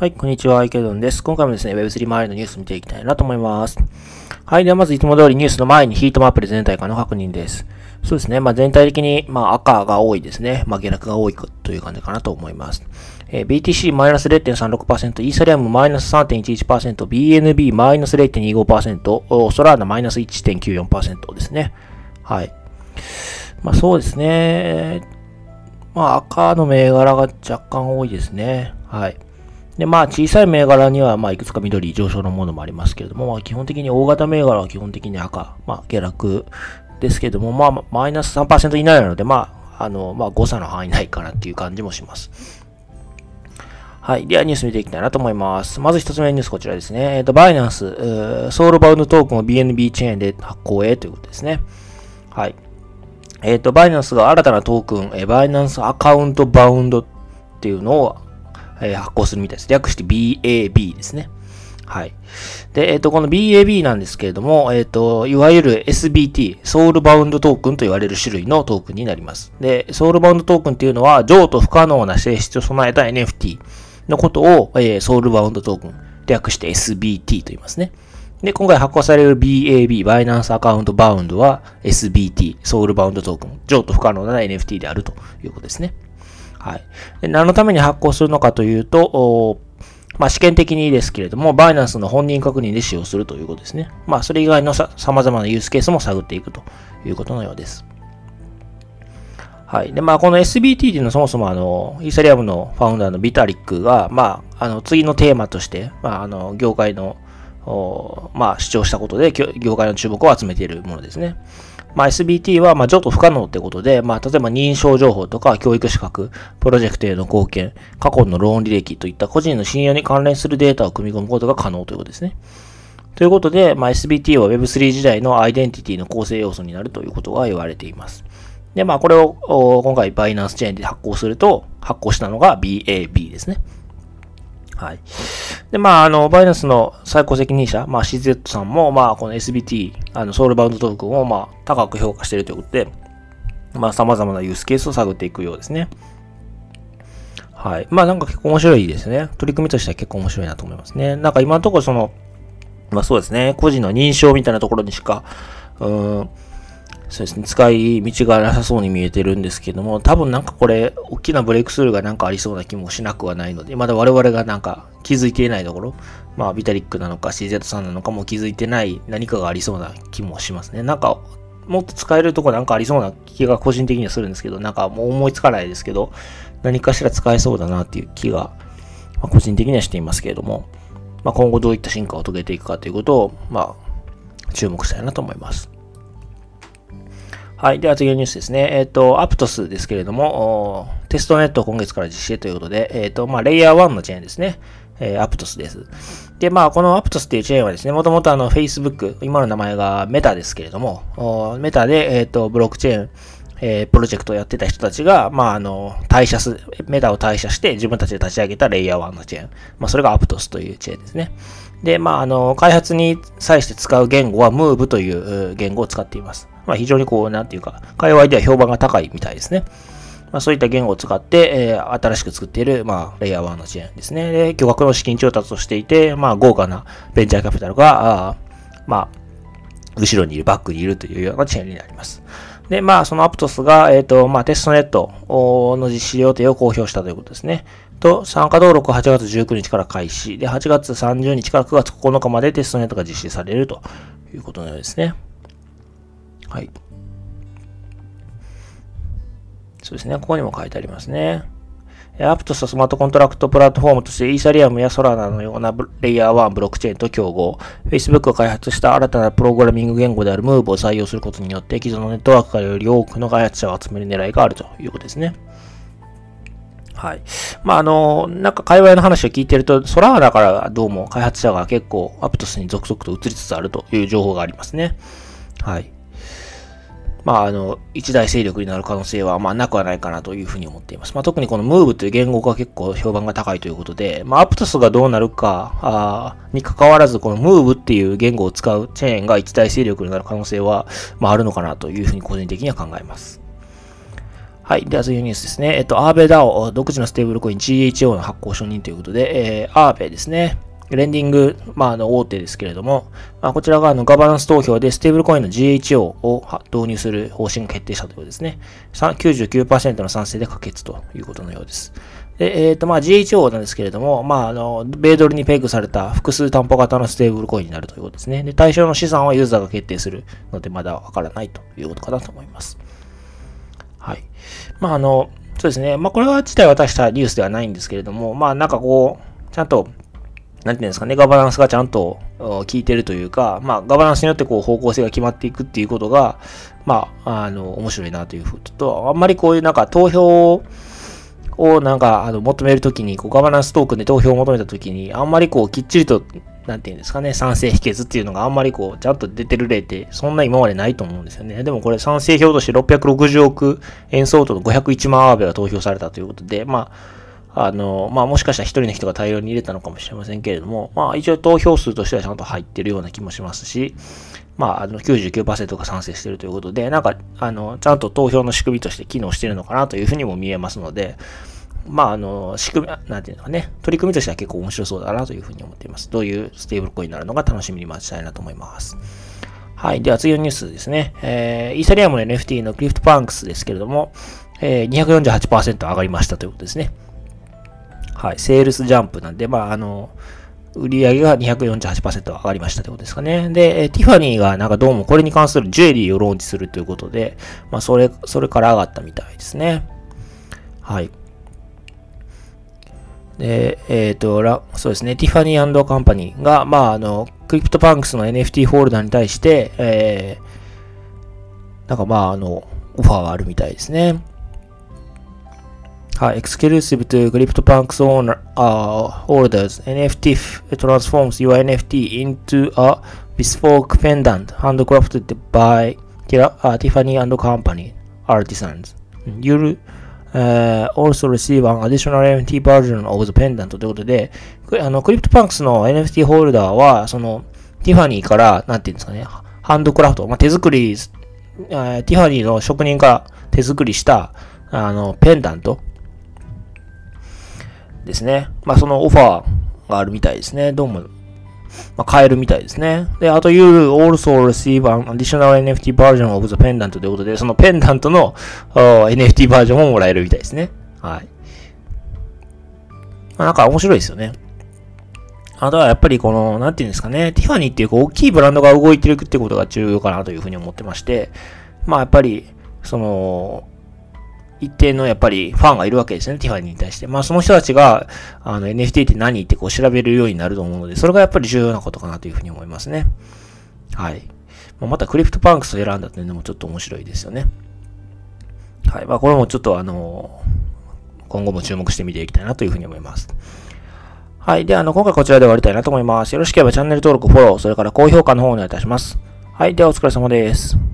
はい、こんにちは、池ドンです。今回もですね、Web3 周りのニュース見ていきたいなと思います。はい、ではまずいつも通りニュースの前にヒートマップで全体感の確認です。そうですね、まあ全体的に、まあ赤が多いですね。まあ下落が多いという感じかなと思います。えー、BTC マイナス0.36%、イーサリアムマイナス3.11%、BNB マイナス0.25%、ソラーナマイナス1.94%ですね。はい。まあそうですね。まあ赤の銘柄が若干多いですね。はい。で、まあ、小さい銘柄には、まあ、いくつか緑上昇のものもありますけれども、まあ、基本的に大型銘柄は基本的に赤、まあ、下落ですけれども、まあ、マイナス3%以内なので、まあ、あの、まあ、誤差の範囲内かなっていう感じもします。はい。では、ニュース見ていきたいなと思います。まず一つ目のニュースこちらですね。えっ、ー、と、バイナンス、ソウルバウンドトークンを BNB チェーンで発行へということですね。はい。えっ、ー、と、バイナンスが新たなトークン、えー、バイナンスアカウントバウンドっていうのをえ発行するみたいです。略して BAB ですね。はい。で、えっ、ー、と、この BAB なんですけれども、えっ、ー、と、いわゆる SBT、ソウルバウンドトークンと言われる種類のトークンになります。で、ソウルバウンドトークンっていうのは、譲渡不可能な性質を備えた NFT のことを、えー、ソウルバウンドトークン、略して SBT と言いますね。で、今回発行される BAB、バイナンスアカウントバウンドは SBT、ソウルバウンドトークン、譲渡不可能な NFT であるということですね。はい。で何のために発行するのかというと、まあ、試験的にですけれども、バイナンスの本人確認で使用するということですね。まあ、それ以外のさ様々なユースケースも探っていくということのようです。はい。で、まあ、この SBT っていうのはそもそもあの、イーサリアムのファウンダーのビタリックが、まあ、あの、次のテーマとして、まあ、あの、業界の、まあ、主張したことで、業界の注目を集めているものですね。まあ、SBT は、まあ、譲渡不可能ってことで、まあ、例えば認証情報とか教育資格、プロジェクトへの貢献、過去のローン履歴といった個人の信用に関連するデータを組み込むことが可能ということですね。ということで、まあ、SBT は Web3 時代のアイデンティティの構成要素になるということが言われています。で、まあ、これを今回バイナンスチェーンで発行すると、発行したのが BAB ですね。はい。で、まあ、あの、バイナンスの最高責任者、まあ、CZ さんも、まあ、この SBT、あの、ソウルバウンドトークンを、まあ、高く評価しているということで、まあ、様々なユースケースを探っていくようですね。はい。まあ、なんか結構面白いですね。取り組みとしては結構面白いなと思いますね。なんか今のところその、まあそうですね、個人の認証みたいなところにしか、うん、そうですね、使い道がなさそうに見えてるんですけども、多分なんかこれ、大きなブレイクスルーがなんかありそうな気もしなくはないので、まだ我々がなんか気づいていないところ、まあビタリックなのか CZ さんなのかも気づいてない何かがありそうな気もしますね。なんか、もっと使えるとこなんかありそうな気が個人的にはするんですけど、なんかもう思いつかないですけど、何かしら使えそうだなっていう気が、まあ、個人的にはしていますけれども、まあ、今後どういった進化を遂げていくかということを、まあ、注目したいなと思います。はい。では次のニュースですね。えっ、ー、と、アプトスですけれども、テストネットを今月から実施ということで、えっ、ー、と、まあ、レイヤー1のチェーンですね。えー、アプトスです。で、まあ、このアプトスっていうチェーンはですね、もともとあの、Facebook、今の名前がメタですけれども、メタで、えっ、ー、と、ブロックチェーン、えー、プロジェクトをやってた人たちが、まあ、あの、退社す、メタを退社して自分たちで立ち上げたレイヤー1のチェーン。まあ、それがアプトスというチェーンですね。で、まあ、あの、開発に際して使う言語は Move という言語を使っています。まあ、非常にこう、なんていうか、界隈では評判が高いみたいですね。まあ、そういった言語を使って、えー、新しく作っている、まあ、レイヤー1のチェーンですね。で、巨額の資金調達をしていて、まあ、豪華なベンチャーキャピタルが、あまあ、後ろにいる、バックにいるというようなチェーンになります。で、まあ、そのアプトスが、えっ、ー、と、まあ、テストネットの実施予定を公表したということですね。と、参加登録8月19日から開始。で、8月30日から9月9日までテストネットが実施されるということのようですね。はい。そうですね。ここにも書いてありますね。アプトススマートコントラクトプラットフォームとしてイーサリアムやソラナのようなレイヤー1ブロックチェーンと競合、Facebook が開発した新たなプログラミング言語である Move を採用することによって既存のネットワークからより多くの開発者を集める狙いがあるということですね。はい。まあ、あの、なんか界隈の話を聞いてると、ソラーナからどうも開発者が結構アプトスに続々と移りつつあるという情報がありますね。はい。まあ、あの、一大勢力になる可能性は、まあ、なくはないかなというふうに思っています。まあ、特にこの Move という言語が結構評判が高いということで、まあ、アプトスがどうなるか、あに関わらず、この Move っていう言語を使うチェーンが一大勢力になる可能性は、まあ、あるのかなというふうに個人的には考えます。はい。では次のニュースですね。えっと、アーベダオ独自のステーブルコイン GHO の発行承認ということで、えー、アーベですね。レンディング、まあ、あの、大手ですけれども、まあ、こちらがあのガバナンス投票でステーブルコインの GHO を導入する方針が決定したということですね。99%の賛成で可決ということのようです。で、えっ、ー、と、まあ、GHO なんですけれども、まあ、あの、米ドルにペグされた複数担保型のステーブルコインになるということですね。で、対象の資産はユーザーが決定するので、まだわからないということかなと思います。はい。まあ、あの、そうですね。まあ、これは自体渡したニュースではないんですけれども、まあ、なんかこう、ちゃんと、なんていうんですかね、ガバナンスがちゃんと効いてるというか、まあ、ガバナンスによってこう方向性が決まっていくっていうことが、まあ、あの、面白いなというふうと、あんまりこういうなんか投票をなんか、あの、求めるときに、こう、ガバナンストークンで投票を求めたときに、あんまりこう、きっちりとなんていうんですかね、賛成否決っていうのがあんまりこう、ちゃんと出てる例って、そんな今までないと思うんですよね。でもこれ賛成票として660億円相当の501万アーベが投票されたということで、まあ、あの、まあもしかしたら一人の人が大量に入れたのかもしれませんけれども、まあ一応投票数としてはちゃんと入ってるような気もしますし、まあ、あの99%が賛成してるということで、なんか、あの、ちゃんと投票の仕組みとして機能してるのかなというふうにも見えますので、まあ、あの、仕組み、なんていうのかね、取り組みとしては結構面白そうだなというふうに思っています。どういうステーブルコインになるのか楽しみに待ちたいなと思います。はい。では次のニュースですね。えー、イーサリアムの NFT のクリフトパンクスですけれども、えー、248%上がりましたということですね。はい。 sales jump なんで、まあ、あの、売り上げが248%上がりましたということですかね。で、ティファニーがなんかどうもこれに関するジュエリーをローンチするということで、まあ、それ、それから上がったみたいですね。はい。で、えっ、ー、と、そうですね、ティファニーカンパニーが、まあ、あの、クリプトパンクスの NFT ホルダーに対して、えー、なんかまあ、あの、オファーがあるみたいですね。はい、exclusive to CryptoPunks owner, uh, holders, NFT transforms your NFT into a bespoke pendant handcrafted by uh, Tiffany and Company artisans. You'll Uh, also receive an additional NFT version of the pendant ということで、あの、クリプトパンクスの NFT ホルダーは、その、ティファニーから、なんていうんですかね、ハンドクラフト、まあ、手作り、ティファニーの職人が手作りした、あの、ペンダントですね。まあ、そのオファーがあるみたいですね。どうも、まあ、買えるみたいですね。で、あと、you also receive an additional NFT version of the pendant ということで、そのペンダントの NFT バージョンももらえるみたいですね。はい。まあ、なんか面白いですよね。あとはやっぱりこの、なんていうんですかね、ティファニーっていう大きいブランドが動いてるってことが重要かなというふうに思ってまして、まあやっぱり、その、一定のやっぱりファンがいるわけですね、ティファニーに対して。まあその人たちが、あの NFT って何ってこう調べるようになると思うので、それがやっぱり重要なことかなというふうに思いますね。はい。まあ、またクリプトパンクスを選んだっていうのもちょっと面白いですよね。はい。まあこれもちょっとあの、今後も注目してみていきたいなというふうに思います。はい。では、あの、今回こちらで終わりたいなと思います。よろしければチャンネル登録、フォロー、それから高評価の方をお願いいたします。はい。ではお疲れ様です。